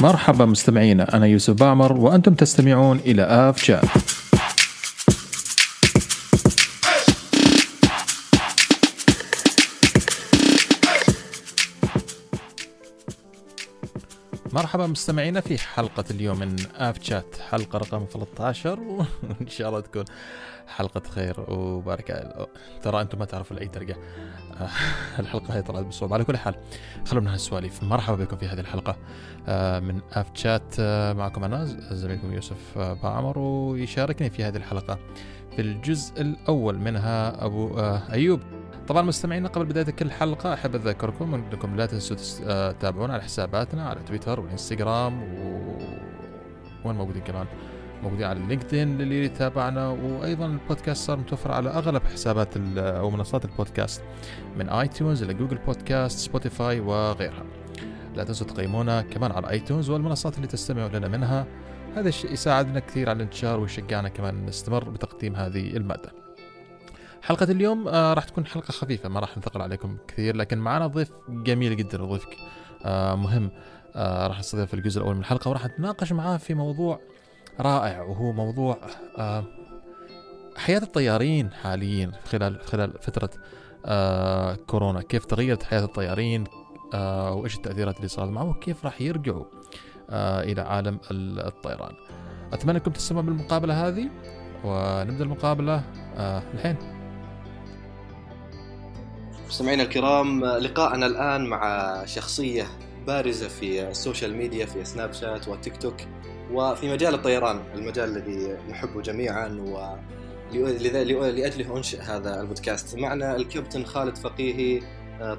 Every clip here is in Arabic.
مرحبا مستمعينا أنا يوسف بعمر وأنتم تستمعون إلى آف شات مرحبا مستمعينا في حلقة اليوم من آف شات حلقة رقم 13 وإن شاء الله تكون حلقة خير وبركة. ترى أنتم ما تعرفوا لأي درجة آه، الحلقة هي طلعت بصعوبة على كل حال خلونا هالسواليف. مرحبا بكم في هذه الحلقة آه، من آف شات آه، معكم أنا زميلكم يوسف بعمر ويشاركني في هذه الحلقة في الجزء الأول منها أبو أيوب. طبعا مستمعينا قبل بداية كل حلقة أحب أذكركم أنكم لا تنسوا تتابعونا على حساباتنا على تويتر والإنستغرام و... وين موجودين كمان؟ موجودين على لينكدين للي يتابعنا وأيضا البودكاست صار متوفر على أغلب حسابات أو منصات البودكاست من iTunes إلى Google Podcasts Spotify وغيرها. لا تنسوا تقيمونا كمان على iTunes والمنصات اللي تستمعوا لنا منها. هذا الشيء يساعدنا كثير على الانتشار ويشجعنا كمان نستمر بتقديم هذه المادة. حلقة اليوم آه راح تكون حلقة خفيفة ما راح نثقل عليكم كثير لكن معنا ضيف جميل جدا وضيف آه مهم آه راح نستضيف في الجزء الأول من الحلقة وراح نتناقش معاه في موضوع رائع وهو موضوع آه، حياة الطيارين حاليا خلال خلال فترة آه، كورونا. كيف تغيرت حياة الطيارين آه، وإيش التأثيرات اللي صارت معهم وكيف راح يرجعوا إلى عالم الطيران. أتمنى أنكم تستمعوا بالمقابلة هذه ونبدأ المقابلة الحين. مستمعينا الكرام لقاءنا الآن مع شخصية بارزة في السوشيال ميديا في سناب شات وتيك توك وفي مجال الطيران المجال الذي نحبه جميعا و لأجله أنشئ هذا البودكاست. معنا الكابتن خالد فقيهي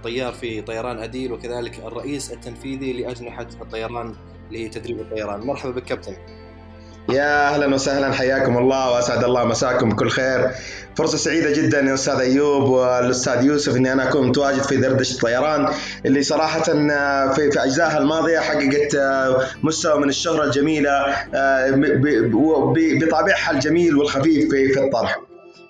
طيار في طيران أديل وكذلك الرئيس التنفيذي لأجنحة الطيران لتدريب الطيران. مرحبا بك كابتن. يا أهلا وسهلا حياكم الله وأسعد الله مساكم بكل خير فرصة سعيدة جدا يا أستاذ أيوب والأستاذ يوسف إني أنا أكون متواجد في دردشة الطيران اللي صراحة في في اجزائها الماضية حققت آه، مستوى من الشهرة الجميلة آه، بطابعها الجميل والخفيف في في الطرح.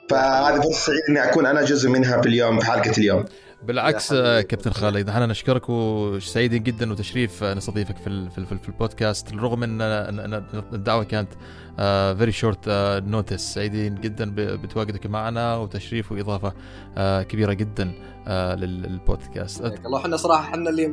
فهذه فرصة سعيدة إني أكون أنا جزء منها في اليوم في حلقة اليوم. بالعكس كابتن خالد إحنا نشكرك وسعيدين جدا وتشريف نستضيفك في في, في البودكاست رغم إن الدعوة كانت very short notice سعيدين جدا بتواجدك معنا وتشريف وإضافة آه, كبيرة جدا للبودكاست. الله. إحنا صراحة إحنا اللي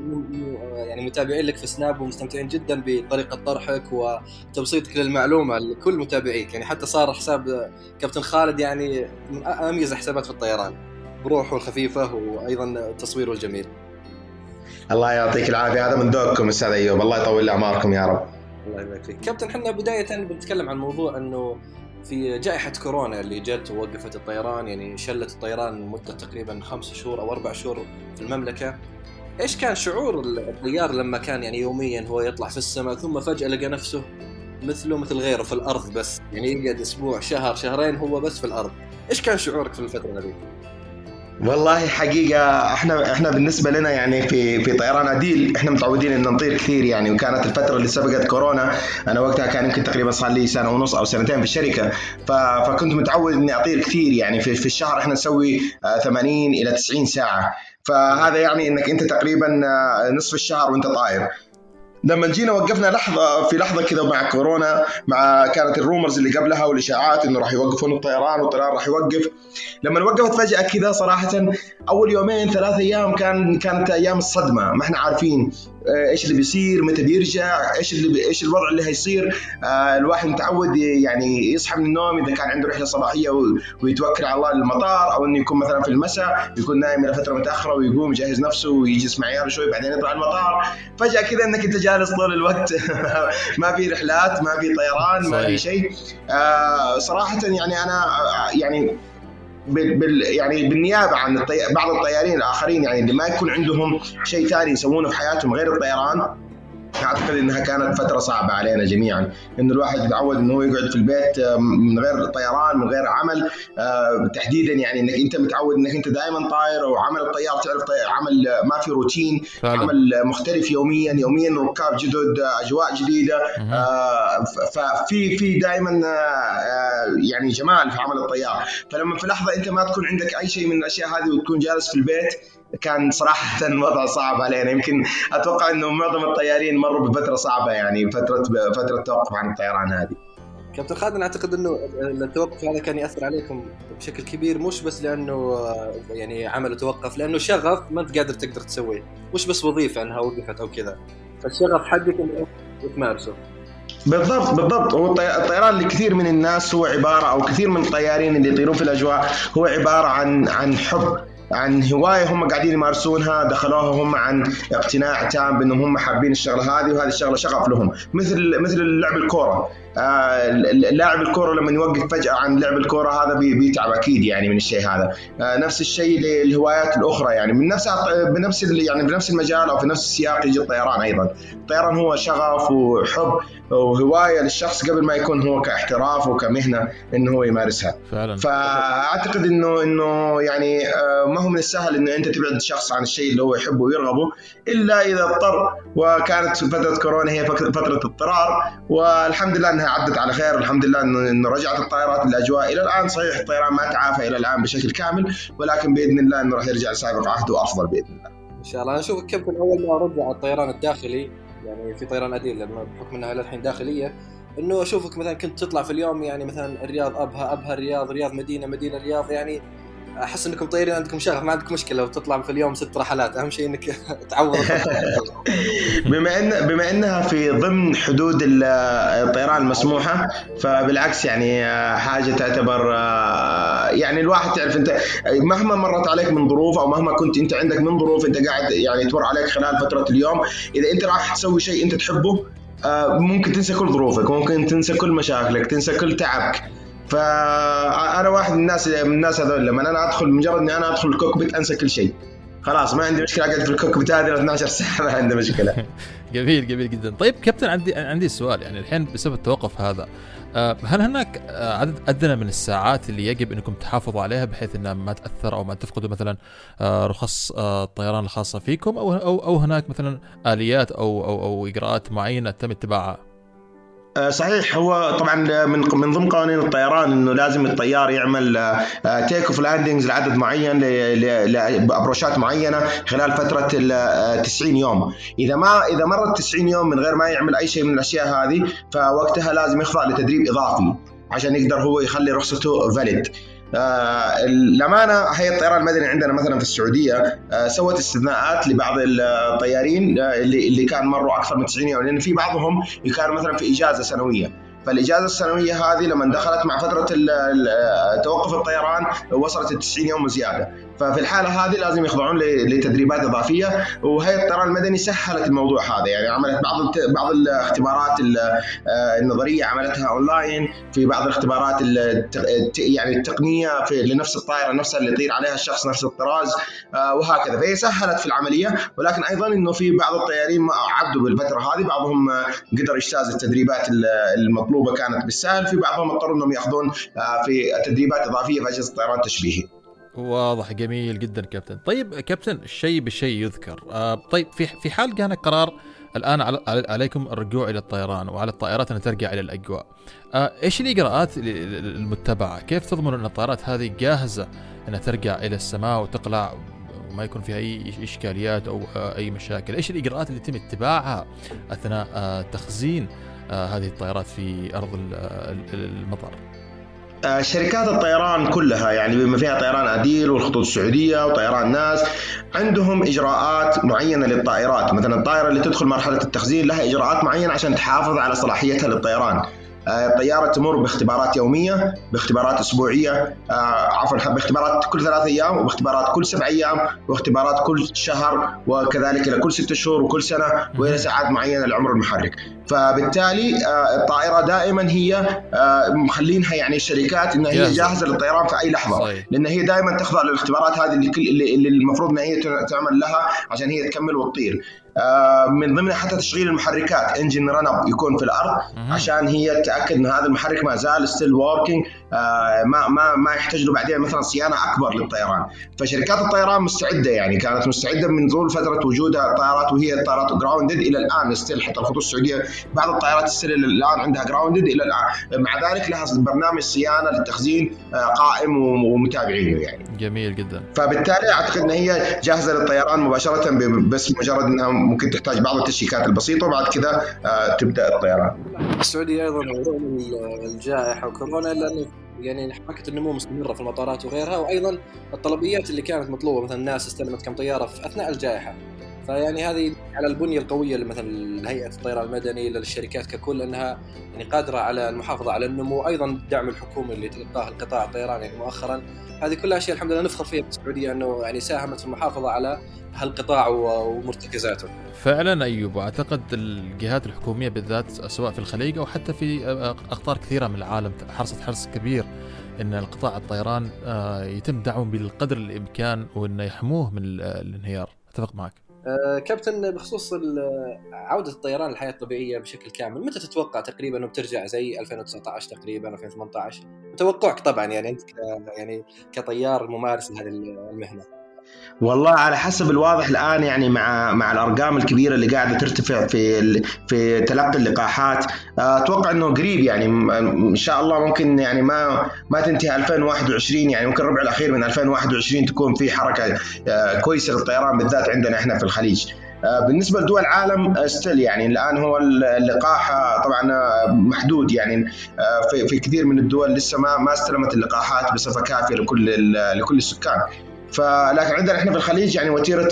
يعني متابعين لك في سناب ومستمتعين جدا بطريقة طرحك وتبسيطك للمعلومة لكل متابعيك. يعني حتى صار حساب كابتن خالد يعني من أميز الحسابات في الطيران. بروحه الخفيفة وأيضا تصويره الجميل. الله يعطيك العافية. هذا من ذوقكم أستاذ أيوب. الله يطول أعماركم يا رب. الله يبارك فيك. كابتن إحنا بداية بنتكلم عن موضوع إنه في جائحة كورونا اللي جت ووقفت الطيران يعني شلت الطيران لمدة تقريبا خمس شهور أو أربع شهور في المملكة. إيش كان شعور الطيار لما كان يعني يوميا هو يطلع في السماء ثم فجأة لقى نفسه مثله مثل غيره في الأرض بس؟ يعني يقعد أسبوع شهر شهرين هو بس في الأرض. إيش كان شعورك في الفترة هذه؟ والله حقيقة إحنا إحنا بالنسبة لنا يعني في في طيران اديل إحنا متعودين ان نطير كثير يعني وكانت الفترة اللي سبقت كورونا أنا وقتها كان يمكن تقريبا صار لي سنة ونص أو سنتين في الشركة. فكنت متعود إني أطير كثير يعني في, في الشهر إحنا نسوي 80 آه، إلى 90 ساعة. فهذا يعني إنك أنت تقريبا آه، نصف الشهر وأنت طاير. لما جينا وقفنا لحظة في لحظة كذا مع كورونا مع كانت الرومرز اللي قبلها والإشاعات إنه راح يوقفون الطيران والطيران راح يوقف. لما وقفت فجأة كذا صراحة أول يومين ثلاث أيام كان كانت أيام الصدمة. ما إحنا عارفين آه، إيش اللي بيصير متى بيرجع إيش اللي إيش الوضع اللي هيصير. آه، الواحد متعود يعني يصحى من النوم إذا كان عنده رحلة صباحية ويتوكل على الله للمطار أو إنه يكون مثلا في المساء يكون نايم إلى فترة متأخرة ويقوم يجهز نفسه ويجلس مع عياله شوي بعدين يطلع المطار. فجأة كذا إنك أنت جالس طول الوقت. ما في رحلات ما في طيران ما في شيء. آه، صراحة يعني أنا يعني بال يعني بالنيابة عن الطي... بعض الطيارين الآخرين يعني اللي ما يكون عندهم شيء ثاني يسوونه في حياتهم غير الطيران. اعتقد إنها كانت فترة صعبة علينا جميعا. انه الواحد يتعود انه هو يقعد في البيت آه، من غير طيران من غير عمل آه، تحديدا يعني إنك أنت متعود إنك أنت دائما طاير وعمل الطيار تعرف طير عمل ما في روتين فعلا. عمل مختلف يوميا يوميا ركاب جدد أجواء جديدة. آه، ففي في دائما يعني جمال في عمل الطيار. فلما في لحظة أنت ما تكون عندك أي شيء من الأشياء هذه وتكون جالس في البيت كان صراحة الوضع صعب علينا. يمكن أتوقع إنه معظم الطيارين مروا بفترة صعبة يعني فترة فترة توقف عن الطيران هذه. كابتن خالد أنا أعتقد إنه التوقف هذا كان يأثر عليكم بشكل كبير مش بس لأنه يعني عمل توقف لأنه شغف ما أنت قادر تقدر تسويه. مش بس وظيفة أنها وقفت أو كذا. فالشغف حقك إنه تمارسه. بالضبط بالضبط. هو الطيران لكثير من الناس هو عبارة أو كثير من الطيارين اللي يطيرون في الأجواء هو عبارة عن عن حب. عن هواية هم قاعدين يمارسونها دخلوها هم عن اقتناع تام بأنهم هم حابين الشغلة هذه وهذه الشغلة شغف لهم. مثل مثل لعب الكورة. آه لاعب الكورة لما يوقف فجأة عن لعب الكورة هذا بيتعب أكيد يعني من الشيء هذا. آه نفس الشيء للهوايات الأخرى يعني. من نفس بنفس يعني بنفس المجال أو في نفس السياق يجي الطيران أيضا. الطيران هو شغف وحب. وهواية للشخص قبل ما يكون هو كاحتراف وكمهنة إنه هو يمارسها. فعلا. فأعتقد إنه إنه يعني آه ما هو من السهل إنه أنت تبعد شخص عن الشيء اللي هو يحبه ويرغبه إلا إذا اضطر وكانت فترة كورونا هي فتره اضطرار والحمد لله إنها عدت على خير الحمد لله انه رجعت الطائرات الأجواء. إلى الآن صحيح الطيران ما تعافى إلى الآن بشكل كامل ولكن بإذن الله إنه راح يرجع لسابق عهده وافضل بإذن الله. إن شاء الله. أنا أشوف كابتن اول ما رجع الطيران الداخلي يعني في طيران أديل بحكم إنها للحين داخلية. إنه أشوفك مثلا كنت تطلع في اليوم يعني مثلا الرياض أبها أبها الرياض رياض مدينة مدينة الرياض يعني أحس إنكم طيرين عندكم شغف ما عندكم مشكلة لو تطلع في اليوم ست رحلات. أهم شيء إنك تعوض. بما إن بما إنها في ضمن حدود الطيران المسموحه فبالعكس يعني حاجة تعتبر يعني الواحد تعرف انت مهما مرت عليك من ظروف أو مهما كنت انت عندك من ظروف انت قاعد يعني تمر عليك خلال فترة اليوم إذا أنت راح تسوي شيء أنت تحبه ممكن تنسى كل ظروفك ممكن تنسى كل مشاكلك تنسى كل تعبك. فانا واحد من الناس من الناس هذول لما أنا أدخل مجرد إني أنا أدخل الكوكبيت أنسى كل شيء. خلاص ما عندي مشكلة أقعد في الكوكبيت هذه 12 ساعة ما عندي مشكلة. جميل جميل جدا. طيب كابتن عندي عندي سؤال يعني الحين بسبب التوقف هذا هل هناك عدد أدنى من الساعات اللي يجب أنكم تحافظوا عليها بحيث إنها ما تأثر أو ما تفقدوا مثلا رخص الطيران الخاصة فيكم أو أو هناك مثلا آليات أو أو أو إجراءات معينة تم اتباعها؟ صحيح هو طبعا من من ضمن قوانين الطيران إنه لازم الطيار يعمل takeoff landings لعدد معين ل approach ات معينة خلال فترة ال 90 يوم، إذا ما إذا مرت 90 يوم من غير ما يعمل أي شيء من الأشياء هذه فوقتها لازم يخضع لتدريب إضافي عشان يقدر هو يخلي رخصته فاليد. آه الأمانة هيئة الطيران المدني عندنا مثلا في السعودية آه سوت استثناءات لبعض الطيارين آه اللي اللي كان مروا أكثر من 90 يوم لأن في بعضهم كانوا مثلا في إجازة سنوية. فالإجازة السنوية هذه لما دخلت مع فترة توقف الطيران وصلت ال 90 يوم وزيادة. ففي الحالة هذه لازم يخضعون لتدريبات إضافية. وهيئه الطيران المدني سهلت الموضوع هذا. يعني عملت بعض بعض الاختبارات النظرية عملتها اونلاين في بعض الاختبارات يعني التقنية في لنفس الطائرة نفسها اللي يطير عليها الشخص نفس الطراز وهكذا. فهي سهلت في العملية. ولكن أيضا إنه في بعض الطيارين ما عدوا بالفترة هذه. بعضهم قدر يجتاز التدريبات المطلوبة كانت بالسهل. في بعضهم اضطروا إنهم يأخذون في تدريبات إضافية في أجهزة الطيران التشبيهي. واضح جميل جدا كابتن. طيب كابتن الشيء بالشيء يذكر. آه طيب في في حال كان قرار الآن عليكم الرجوع إلى الطيران وعلى الطائرات أن ترجع إلى الأجواء آه إيش الإجراءات المتبعه كيف تضمن أن الطائرات هذه جاهزة انها ترجع إلى السماء وتقلع وما يكون فيها أي إشكاليات أو أي مشاكل؟ إيش الإجراءات اللي يتم اتباعها أثناء آه تخزين آه هذه الطائرات في أرض المطار؟ شركات الطيران كلها يعني بما فيها طيران أديل والخطوط السعودية وطيران ناس عندهم إجراءات معينة للطائرات. مثلا الطائرة اللي تدخل مرحلة التخزين لها إجراءات معينة عشان تحافظ على صلاحيتها للطيران. الطيارة تمر باختبارات يومية باختبارات أسبوعية عفوا باختبارات كل ثلاث أيام وباختبارات كل سبع أيام واختبارات كل شهر وكذلك إلى كل ست شهور وكل سنة وإلى ساعات معينة لعمر المحرك. فبالتالي الطائرة دائما هي مخلينها يعني الشركات إنها هي جاهزة. للطيران في أي لحظة. صحيح. لأن هي دائما تخضع للاختبارات هذه اللي, اللي المفروض ان هي تعمل لها عشان هي تكمل وتطير. من ضمنها حتى تشغيل المحركات. engine run-up يكون في الأرض عشان هي تتأكد إن هذا المحرك ما زال still working آه، ما ما ما يحتاج له بعدين مثلا صيانة أكبر للطيران. فشركات الطيران مستعدة يعني كانت مستعدة من طول فترة وجودها الطيارات وهي الطيارات grounded إلى الآن still حتى الخطوط السعودية بعض الطيارات still الآن عندها grounded إلى الآن. مع ذلك لها برنامج صيانة للتخزين آه، قائم ومتابعينه يعني. جميل جدا. فبالتالي أعتقد إن هي جاهزة للطيران مباشرة بس مجرد إنها ممكن تحتاج بعض التشيكات البسيطة وبعد كذا آه، تبدأ الطيران. السعودية أيضا رغم الجائحة وكورونا الا انه يعني حركة النمو مستمرة في المطارات وغيرها وأيضا الطلبيات اللي كانت مطلوبة مثلا الناس استلمت كم طيارة في أثناء الجائحة. فيعني هذه على البنية القوية مثلا هيئة الطيران المدني للشركات ككل أنها يعني قادرة على المحافظة على النمو أيضا الدعم الحكومي اللي تلقاه القطاع الطيراني يعني مؤخرا هذه كلها أشياء الحمد لله نفخر فيها في السعودية أنه يعني ساهمت في المحافظة على هالقطاع ومرتكزاته. فعلا أيوب واعتقد الجهات الحكومية بالذات سواء في الخليج أو حتى في أقطار كثيرة من العالم حرصت حرص كبير إن القطاع الطيران آه، يتم دعمه بالقدر الإمكان وإنه يحموه من الانهيار، أتفق معك. أه كابتن بخصوص عودة الطيران للحياة الطبيعية بشكل كامل، متى تتوقع تقريبا أنه بترجع زي 2019 تقريبا 2018 توقعك طبعا يعني أنت يعني كطيار ممارس لهذه المهنة. والله على حسب الواضح الآن يعني مع مع الأرقام الكبيرة اللي قاعدة ترتفع في في تلقي اللقاحات أتوقع إنه قريب يعني إن شاء الله ممكن يعني ما ما تنتهي 2021 يعني ممكن الربع الأخير من 2021 تكون في حركة آه، كويسة للطيران بالذات عندنا إحنا في الخليج. آه، بالنسبة لدول العالم ستيل يعني الآن هو اللقاح طبعا محدود يعني آه، في كثير من الدول لسه ما ما استلمت اللقاحات بصفة كافية لكل لكل السكان فلكن عندنا إحنا في الخليج يعني وتيرة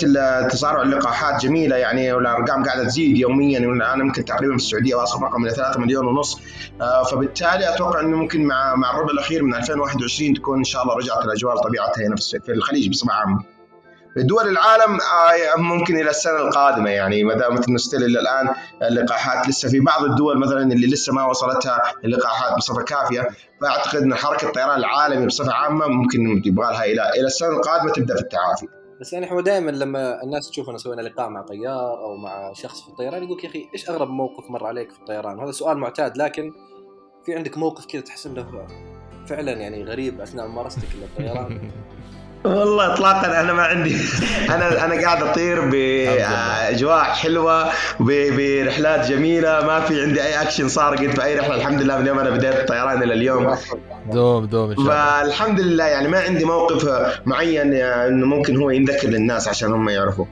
تسارع اللقاحات جميلة يعني والأرقام قاعدة تزيد يوميا الآن يمكن تقريبا في السعودية واصل رقم من 3 مليون ونص آه، فبالتالي أتوقع إنه ممكن مع مع الربع الأخير من 2021 تكون إن شاء الله رجعت الأجواء لطبيعتها هنا في الخليج بصفة عامة. دول العالم آه، ممكن إلى السنة القادمة يعني ما دامت انه ستيل إلى الآن اللقاحات لسه في بعض الدول مثلا اللي لسه ما وصلتها اللقاحات بصفة كافية فأعتقد إن حركة الطيران العالمي بصفة عامة ممكن يبغى لها إلى إلى السنة القادمة تبدأ في التعافي. بس يعني هو دائما لما الناس تشوفنا سوينا لقاء مع طيار أو مع شخص في الطيران يقول يا أخي إيش أغرب موقف مر عليك في الطيران؟ وهذا سؤال معتاد لكن في عندك موقف كذا تحس إنه فعلا يعني غريب أثناء ممارستك للطيران والله اطلاقا أنا ما عندي. أنا أنا قاعد أطير باجواء حلوة برحلات جميلة ما في عندي أي اكشن صار قد في أي رحلة. الحمد لله من يوم أنا بديت الطيران إلى اليوم. دوم دوم إن شاء الله. فالحمد لله يعني ما عندي موقف معين انه ممكن هو ينذكر للناس عشان هم يعرفوا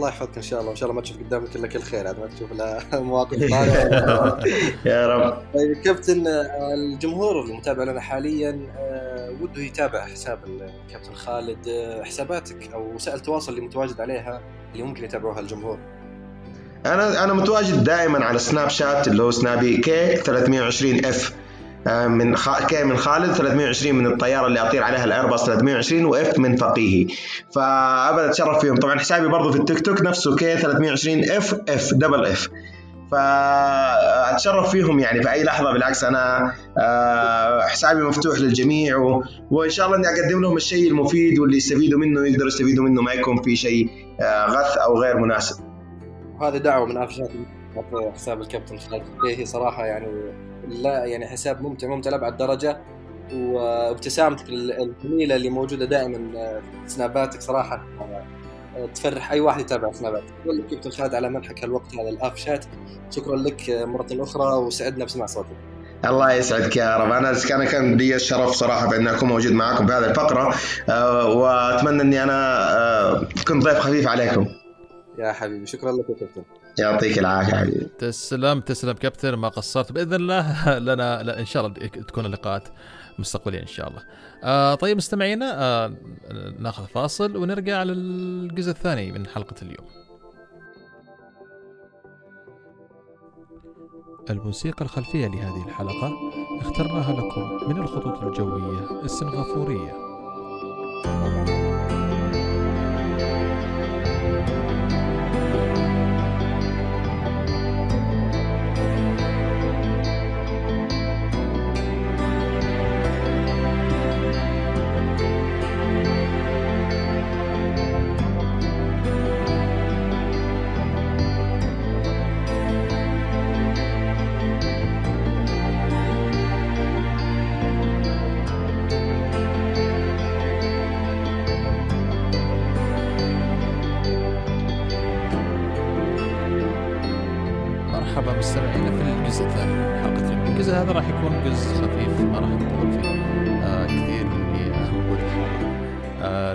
الله يحفظك إن شاء الله وإن شاء الله ما تشوف قدامك إلا كل خير ما تشوف لا مواقف يا رب. طيب كابتن الجمهور المتابع لنا حاليا آه، وده يتابع حساب الكابتن خالد. آه، حساباتك أو وسائل التواصل اللي متواجد عليها اللي ممكن يتابعوها الجمهور؟ أنا أنا متواجد دائما على سناب شات اللي هو سنابي K320F من خ... K من خالد 320 من الطيارة اللي أطير عليها الايرباص 320 و F من فقيهي فأبدا أتشرف فيهم. طبعا حسابي برضو في التيك توك نفسه K320FF double F. فأتشرف فيهم يعني في أي لحظة. بالعكس أنا آه، حسابي مفتوح للجميع و... وإن شاء الله إني أقدم لهم الشيء المفيد واللي يستفيدوا منه يقدروا يستفيدوا منه ما يكون في شيء آه، غث أو غير مناسب. وهذه دعوة من افشات حساب الكابتن خالد. هي صراحة يعني لا يعني حساب ممتع ممتع لأبعد درجة. وابتسامتك الجميلة اللي موجودة دائما في سناباتك صراحة. تفرح أي واحد يتابع سناباتك أقول لك كابتن خالد على منحك الوقت هذا الاف شات. شكرا لك مرة أخرى وسعدنا بسماع صوتك. الله يسعدك يا رب. أنا كان كان لي الشرف صراحة بأن أكون موجود معكم في هذه الفقرة. آه، وأتمنى أني أنا آه، كنت ضيف خفيف عليكم. يا حبيبي شكرا لك يا كابتن يعطيك العافية حبيبي تسلم تسلم كابتن ما قصرت بإذن الله لنا لا إن شاء الله تكون اللقاءات مستقبليا إن شاء الله. آه طيب مستمعينا آه ناخذ فاصل ونرجع للجزء الثاني من حلقة اليوم. الموسيقى الخلفية لهذه الحلقة اخترناها لكم من الخطوط الجوية السنغافورية. مرحبا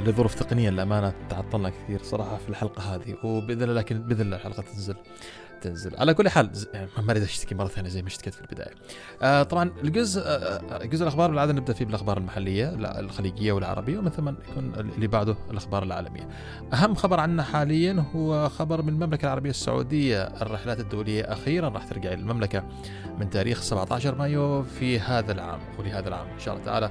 لظروف تقنية للأمانة تعطلنا كثير صراحة في الحلقة هذه وبإذن الله لكن بإذن الله الحلقة تنزل تنزل على كل حال يعني ما اريد اشتكي مرة ثانية زي ما اشتكيت في البداية. آه طبعا الجزء آه جزء الأخبار بالعادة نبدأ فيه بالأخبار المحلية الخليجية والعربية ومن ثم يكون اللي بعده الأخبار العالمية. أهم خبر عنا حاليا هو خبر من المملكة العربية السعودية الرحلات الدولية أخيرا راح ترجع إلى المملكة من تاريخ 17 مايو في هذا العام ولهذا العام إن شاء الله تعالى.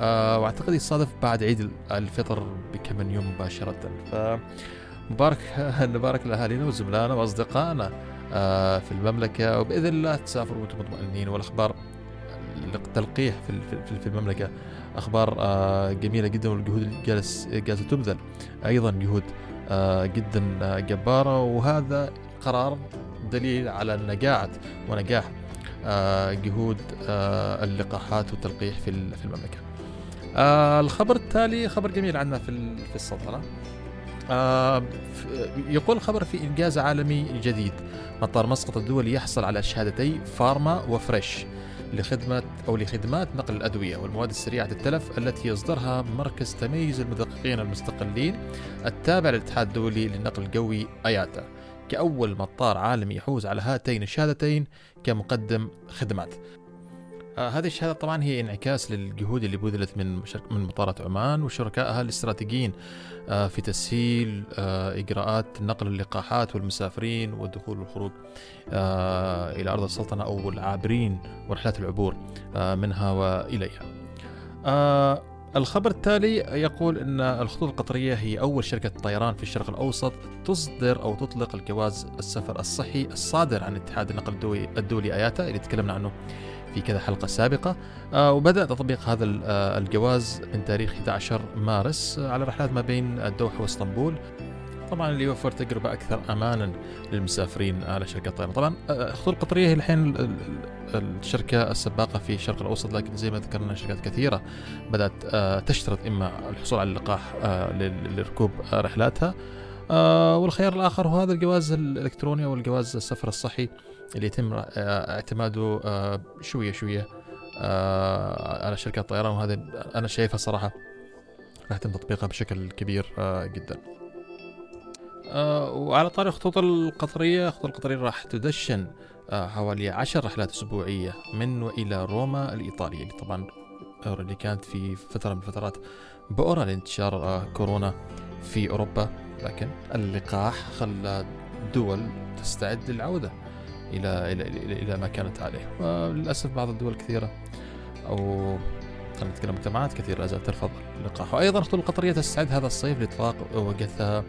آه وأعتقد يصادف بعد عيد الفطر بكم من يوم مباشرة. ف مبارك نبارك لأهالينا وزملائنا وأصدقائنا آه، في المملكة. وبإذن الله تسافروا وأنتم مطمئنين. والاخبار التلقيح في في المملكة أخبار آه، جميلة جدا والجهود اللي جالس جالسة تبذل. أيضا جهود جدا جبارة. وهذا قرار دليل على نجاعة ونجاح جهود اللقاحات والتلقيح في في المملكه. الخبر التالي خبر جميل عندنا في في السلطنة. يقول الخبر في إنجاز عالمي جديد مطار مسقط الدولي يحصل على شهادتي فارما وفريش لخدمة أو لخدمات نقل الأدوية والمواد السريعة التلف التي يصدرها مركز تميز المدققين المستقلين التابع للاتحاد الدولي للنقل الجوي أياتا كأول مطار عالمي يحوز على هاتين الشهادتين كمقدم خدمات آه هذه الشهادة طبعا هي انعكاس للجهود اللي بذلت من من مطارات عمان وشركائها الاستراتيجيين آه في تسهيل آه إجراءات نقل اللقاحات والمسافرين والدخول والخروج إلى أرض السلطنة أو العابرين ورحلات العبور منها وإليها. آه الخبر التالي يقول إن الخطوط القطرية هي أول شركة طيران في الشرق الأوسط تصدر أو تطلق الجواز السفر الصحي الصادر عن اتحاد النقل الدولي آياتا اللي تكلمنا عنه في كذا حلقة سابقة. آه، وبدأ تطبيق هذا آه، الجواز من تاريخ 11 مارس آه، على رحلات ما بين الدوحة واسطنبول. طبعا اللي يوفر تجربة أكثر أمانا للمسافرين على شركة الطيران طبعا الخطوط القطرية هي الحين الشركة السباقة في الشرق الأوسط لكن زي ما ذكرنا شركات كثيرة بدأت تشترط إما الحصول على اللقاح لركوب رحلاتها. والخيار الآخر هو هذا الجواز الإلكتروني أو الجواز السفر الصحي اللي يتم آه، اعتماده آه، شوية شوية آه، على شركات الطيران وهذا أنا شايفها صراحة راح يتم تطبيقها بشكل كبير جدا. وعلى طاري الخطوط القطرية الخطوط القطرية راح تدشن حوالي عشر رحلات أسبوعية من وإلى روما الإيطالية اللي طبعا اللي كانت في فترة من الفترات بؤرة لانتشار كورونا في أوروبا لكن اللقاح خلى دول تستعد للعودة إلى إلى إلى, إلى ما كانت عليه. وللأسف بعض الدول كثيرة أو خلينا نتكلم مجتمعات كثيرة لا زالت ترفض اللقاح. وأيضا الخطوط القطرية تستعد هذا الصيف لإطلاق وقتها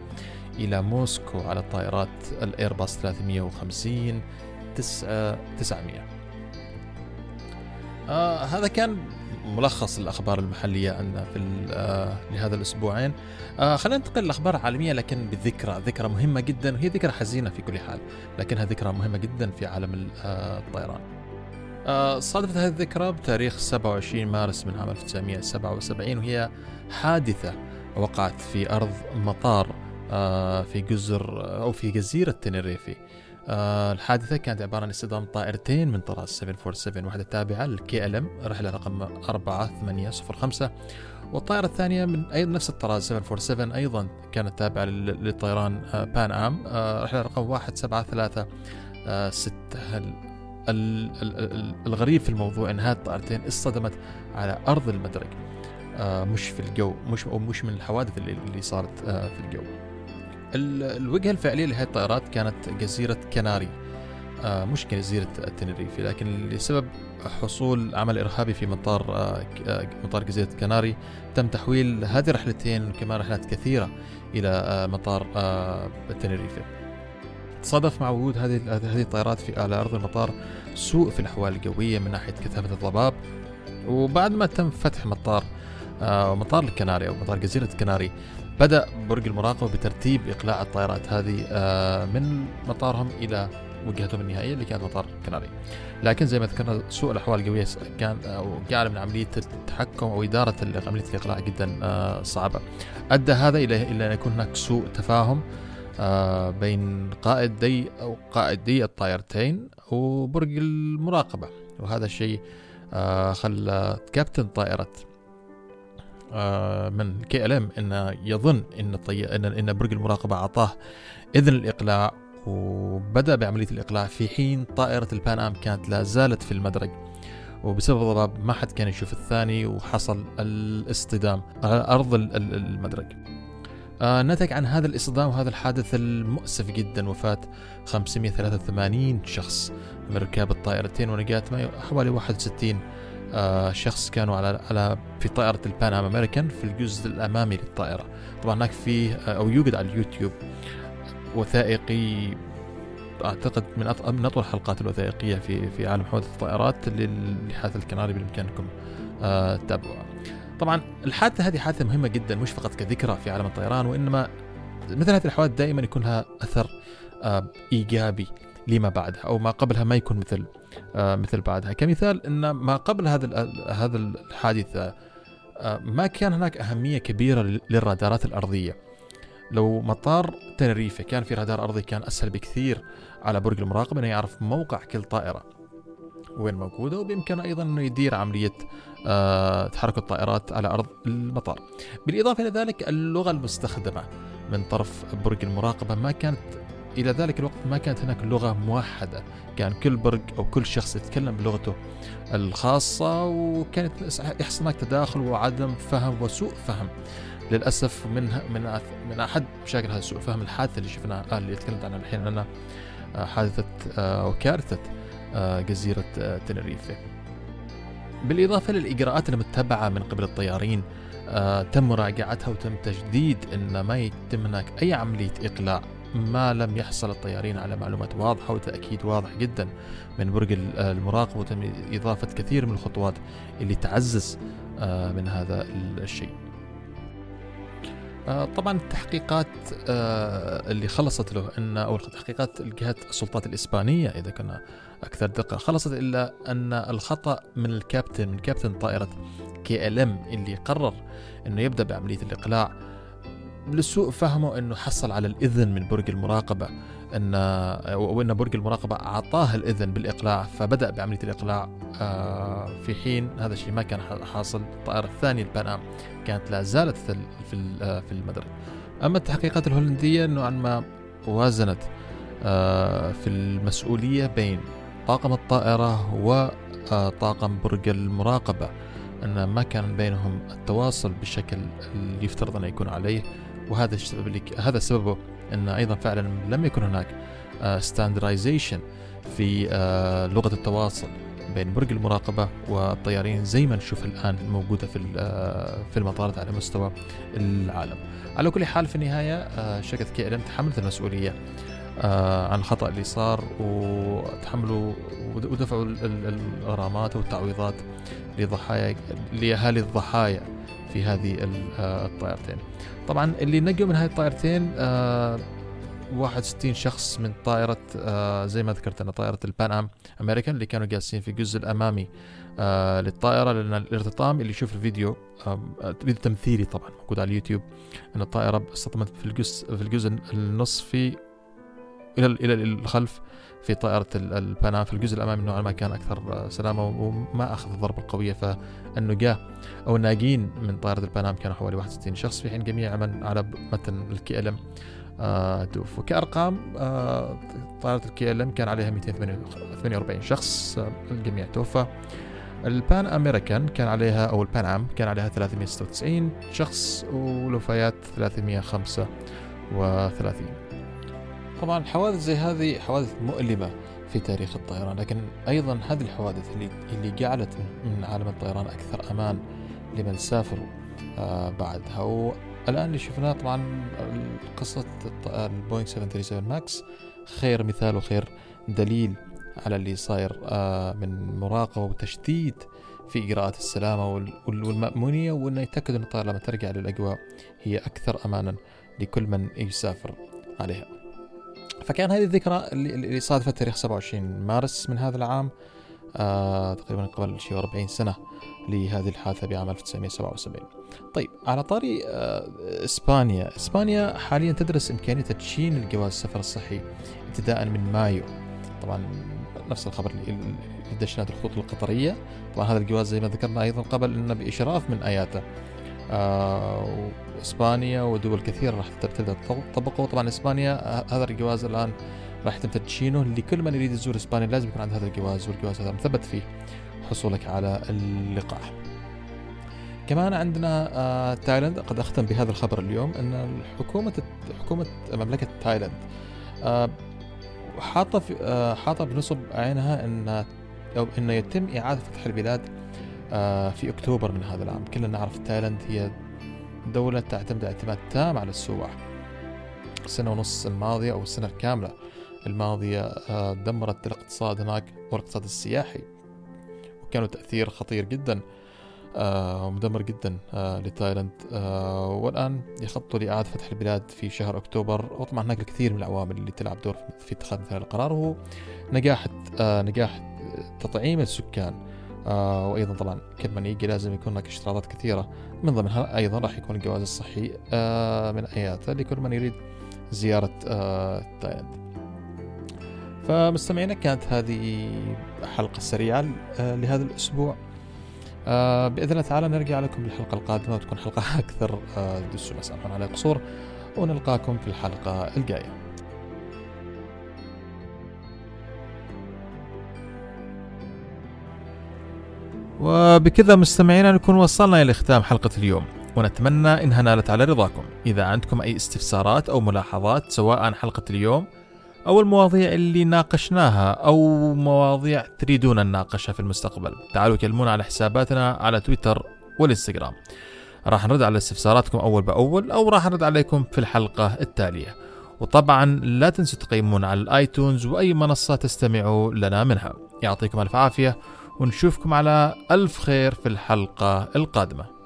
إلى موسكو على الطائرات الايرباص 350 900 آه هذا كان ملخص الأخبار المحلية عندنا في آه لهذا الأسبوعين. آه خلينا ننتقل لأخبار عالمية لكن بذكرى ذكرى مهمة جدا وهي ذكرى حزينة في كل حال لكنها ذكرى مهمة جدا في عالم آه، الطيران. صادفت هذه الذكرى بتاريخ 27 مارس من عام 1977 وهي حادثة وقعت في أرض مطار في جزر أو في جزيرة تنريفي آه الحادثة كانت عبارة عن اصطدام طائرتين من طراز 747 واحدة تابعة للكي إل إم رحلة رقم 4805 والطائرة الثانية من أيضا نفس الطراز 747 أيضا كانت تابعة للطيران آه بان أم. آه رحلة رقم 173 الغريب في الموضوع إن هذه الطائرتين اصطدمت على أرض المدرج آه مش في الجو مش أو مش من الحوادث اللي, صارت آه في الجو. الوجهة الفعلية لهذه الطائرات كانت جزيرة كناري. آه مش جزيرة التنريفي لكن لسبب حصول عمل إرهابي في مطار آه, آه، مطار جزيرة كناري تم تحويل هذه الرحلتين وكمان رحلات كثيرة إلى مطار التنريفي تصادف مع وجود هذه هذه الطائرات في على أرض المطار سوء في الأحوال الجوية من ناحية كثافة الضباب وبعد ما تم فتح مطار مطار الكناري أو مطار جزيرة الكناري بدأ برج المراقبة بترتيب إقلاع الطائرات هذه آه، من مطارهم إلى وجهتهم النهائية اللي كانت مطار كناري. لكن زي ما ذكرنا سوء الأحوال الجوية كان جعل من عملية التحكم أو إدارة عملية الإقلاع جدا آه، صعبة. أدى هذا إلى إلى أن يكون هناك سوء تفاهم آه، بين قائدي أو قائدي الطائرتين وبرج المراقبة. وهذا الشيء آه، خلى كابتن طائرة من كي ال ام انه يظن إن الطي... إن إن برج المراقبة أعطاه إذن الاقلاع وبدأ بعملية الإقلاع في حين طائرة البان أم كانت لا زالت في المدرج. وبسبب الضباب ما حد كان يشوف الثاني وحصل الاصطدام على أرض المدرج. آه نتج عن هذا الاصطدام وهذا الحادث المؤسف جدا وفاة 583 شخص من ركاب الطائرتين ونجاة حوالي 61 آه شخص كانوا على على في طائرة البان ام أمريكان في الجزء الأمامي للطائرة طبعا هناك فيه آه، أو يوجد على اليوتيوب وثائقي أعتقد من من أطول الحلقات الوثائقية في في عالم حوادث الطائرات لحادث الكناري بامكانكم آه، تتابعوها. طبعا الحادثة هذه حادثة مهمة جدا مش فقط كذكرى في عالم الطيران وإنما مثل هذه الحوادث دائما يكون لها أثر آه، إيجابي لما بعدها أو ما قبلها ما يكون مثل مثل بعدها كمثال إن ما قبل هذا هذا الحادثة ما كان هناك أهمية كبيرة للرادارات الأرضية لو مطار تنريفة كان في رادار أرضي كان أسهل بكثير على برج المراقبه إنه يعرف موقع كل طائرة وين موجودة وبإمكانه أيضا إنه يدير عملية آه تحرك الطائرات على أرض المطار. بالإضافة إلى ذلك اللغة المستخدمة من طرف برج المراقبة ما كانت إلى ذلك الوقت ما كانت هناك لغة موحدة، كان كل برج أو كل شخص يتكلم بلغته الخاصة وكانت يحصل هناك تداخل وعدم فهم وسوء فهم. للأسف من من من أحد مشاكل هذا سوء فهم الحادثة اللي شفناها آه اللي تكلمت عنها الحين انها آه، أو كارثه آه، جزيرة تنريفه. بالإضافة للإجراءات المتبعة من قبل الطيارين تم مراجعتها وتم تجديد إن ما يتم هناك أي عملية إقلاع. ما لم يحصل الطيارين على معلومات واضحة وتأكيد واضح جدا من برج المراقبه وتم إضافة كثير من الخطوات اللي تعزز من هذا الشيء. آه، طبعا التحقيقات آه، اللي خلصت له ان أو تحقيقات الجهات السلطات الإسبانية إذا كنا أكثر دقة خلصت إلا أن الخطأ من الكابتن من كابتن طائرة كي إل إم اللي قرر إنه يبدأ بعملية الإقلاع لسوء فهمه إنه حصل على الإذن من برج المراقبة إن وإن برج المراقبة أعطاه الإذن بالإقلاع فبدأ بعملية الإقلاع آه، في حين هذا الشيء ما كان حاصل. الطائرة الثانية البان كانت لا زالت في آه، في المدرج أما التحقيقات الهولندية نوعا ما وازنت آه، في المسؤولية بين طاقم الطائرة وطاقم برج المراقبة. أن ما كان بينهم التواصل بالشكل اللي يفترض انه يكون عليه وهذا السبب اللي هذا سببه أن أيضا فعلا لم يكن هناك standardization آه، في آه، لغة التواصل بين برج المراقبة والطيارين زي ما نشوف الآن موجودة في آه، في المطارات على مستوى العالم. على كل حال في النهاية شركة كي تحملت المسؤولية عن الخطأ اللي صار وتحملوا ودفعوا الغرامات والتعويضات لضحايا لأهالي الضحايا في هذه الطائرتين. طبعا اللي نجوا من هاي الطائرتين آه 61 شخص من طائرة آه زي ما ذكرت أنا طائرة البان أم أمريكان اللي كانوا جالسين في الجزء الأمامي آه للطائرة لأن الارتطام اللي يشوف الفيديو آه فيديو تمثيلي طبعا موجود على اليوتيوب أن الطائرة اصطدمت في الجزء في الجزء النصفي إلى إلى الخلف في طائرة البنام في الجزء الأمامي نوعا ما كان أكثر سلامة وما أخذ الضربة القوية فالنجاة أو الناجين من طائرة البنام كانوا حوالي 61 شخص في حين جميع من على متن الكي إل إم آه توفوا. وكأرقام آه طائرة ال KLM كان عليها 248 شخص آه الجميع توفى. ال Pan American كان عليها أو ال Pan Am كان عليها 396 شخص والوفيات 335 طبعا حوادث زي هذه حوادث مؤلمة في تاريخ الطيران لكن أيضا هذه الحوادث اللي, اللي جعلت من عالم الطيران أكثر أمان لمن سافروا آه بعدها. والآن اللي شفناه طبعا قصة البوينغ 737 ماكس خير مثال وخير دليل على اللي صاير آه من مراقبة وتشديد في إجراءات السلامة والمأمونية وأنه يتأكد أن الطائرة لما ترجع للأجواء هي أكثر أمانا لكل من يسافر عليها. فكان هذه الذكرى اللي, صادفت تاريخ 27 مارس من هذا العام آه تقريبا قبل شيء 40 سنة لهذه الحادثة بعام 1977 طيب على طاري آه إسبانيا. إسبانيا حاليا تدرس إمكانية تدشين الجواز السفر الصحي ابتداء من مايو. طبعا نفس الخبر اللي دشنت الخطوط القطرية. طبعا هذا الجواز زي ما ذكرنا أيضا قبل أنه بإشراف من آياته. آه إسبانيا ودول كثيره راح تبدأ تطبقه. طبعا إسبانيا آه، هذا الجواز الآن راح يتم تدشينه لكل من يريد يزور إسبانيا. لازم يكون عنده هذا الجواز والجواز هذا مثبت فيه حصولك على اللقاح. كمان عندنا آه تايلاند. قد أختم بهذا الخبر اليوم إن حكومه حكومة مملكة تايلاند آه حاطة آه حاطة بنصب عينها ان أو إنه يتم إعادة فتح البلاد آه في أكتوبر من هذا العام. كلنا نعرف تايلاند هي دولة تعتمد اعتماد تام على السواح. السنة ونص الماضية أو السنة الكاملة الماضية آه، دمرت الاقتصاد هناك والاقتصاد السياحي وكانوا تأثير خطير جدا آه، ومدمر جدا آه، لتايلاند. والآن يخططوا لإعادة فتح البلاد في شهر أكتوبر. وطبعا هناك الكثير من العوامل اللي تلعب دور في اتخاذ مثل القرار وهو نجاح نجاح تطعيم السكان. آه وأيضا طبعا كل من يجي لازم يكون هناك اشتراطات كثيرة. من ضمنها أيضا راح يكون الجواز الصحي آه من اياته لكل من يريد زيارة آه تايلاند فمستمعينا كانت هذه حلقة سريعة آه لهذا الأسبوع. آه بإذن الله تعالى نرجع لكم الحلقة القادمة وتكون حلقة أكثر آه دسونا سامحونا على القصور ونلقاكم في الحلقة الجاية. وبكذا مستمعينا نكون وصلنا إلى ختام حلقة اليوم. ونتمنى إنها نالت على رضاكم. إذا عندكم أي استفسارات أو ملاحظات سواء عن حلقة اليوم أو المواضيع اللي ناقشناها أو مواضيع تريدون نناقشها في المستقبل تعالوا كلمونا على حساباتنا على تويتر والإنستغرام. راح نرد على استفساراتكم أول بأول أو راح نرد عليكم في الحلقة التالية. وطبعا لا تنسوا تقيمونا على الآيتونز وأي منصة تستمعوا لنا منها. يعطيكم ألف عافية ونشوفكم على ألف خير في الحلقة القادمة.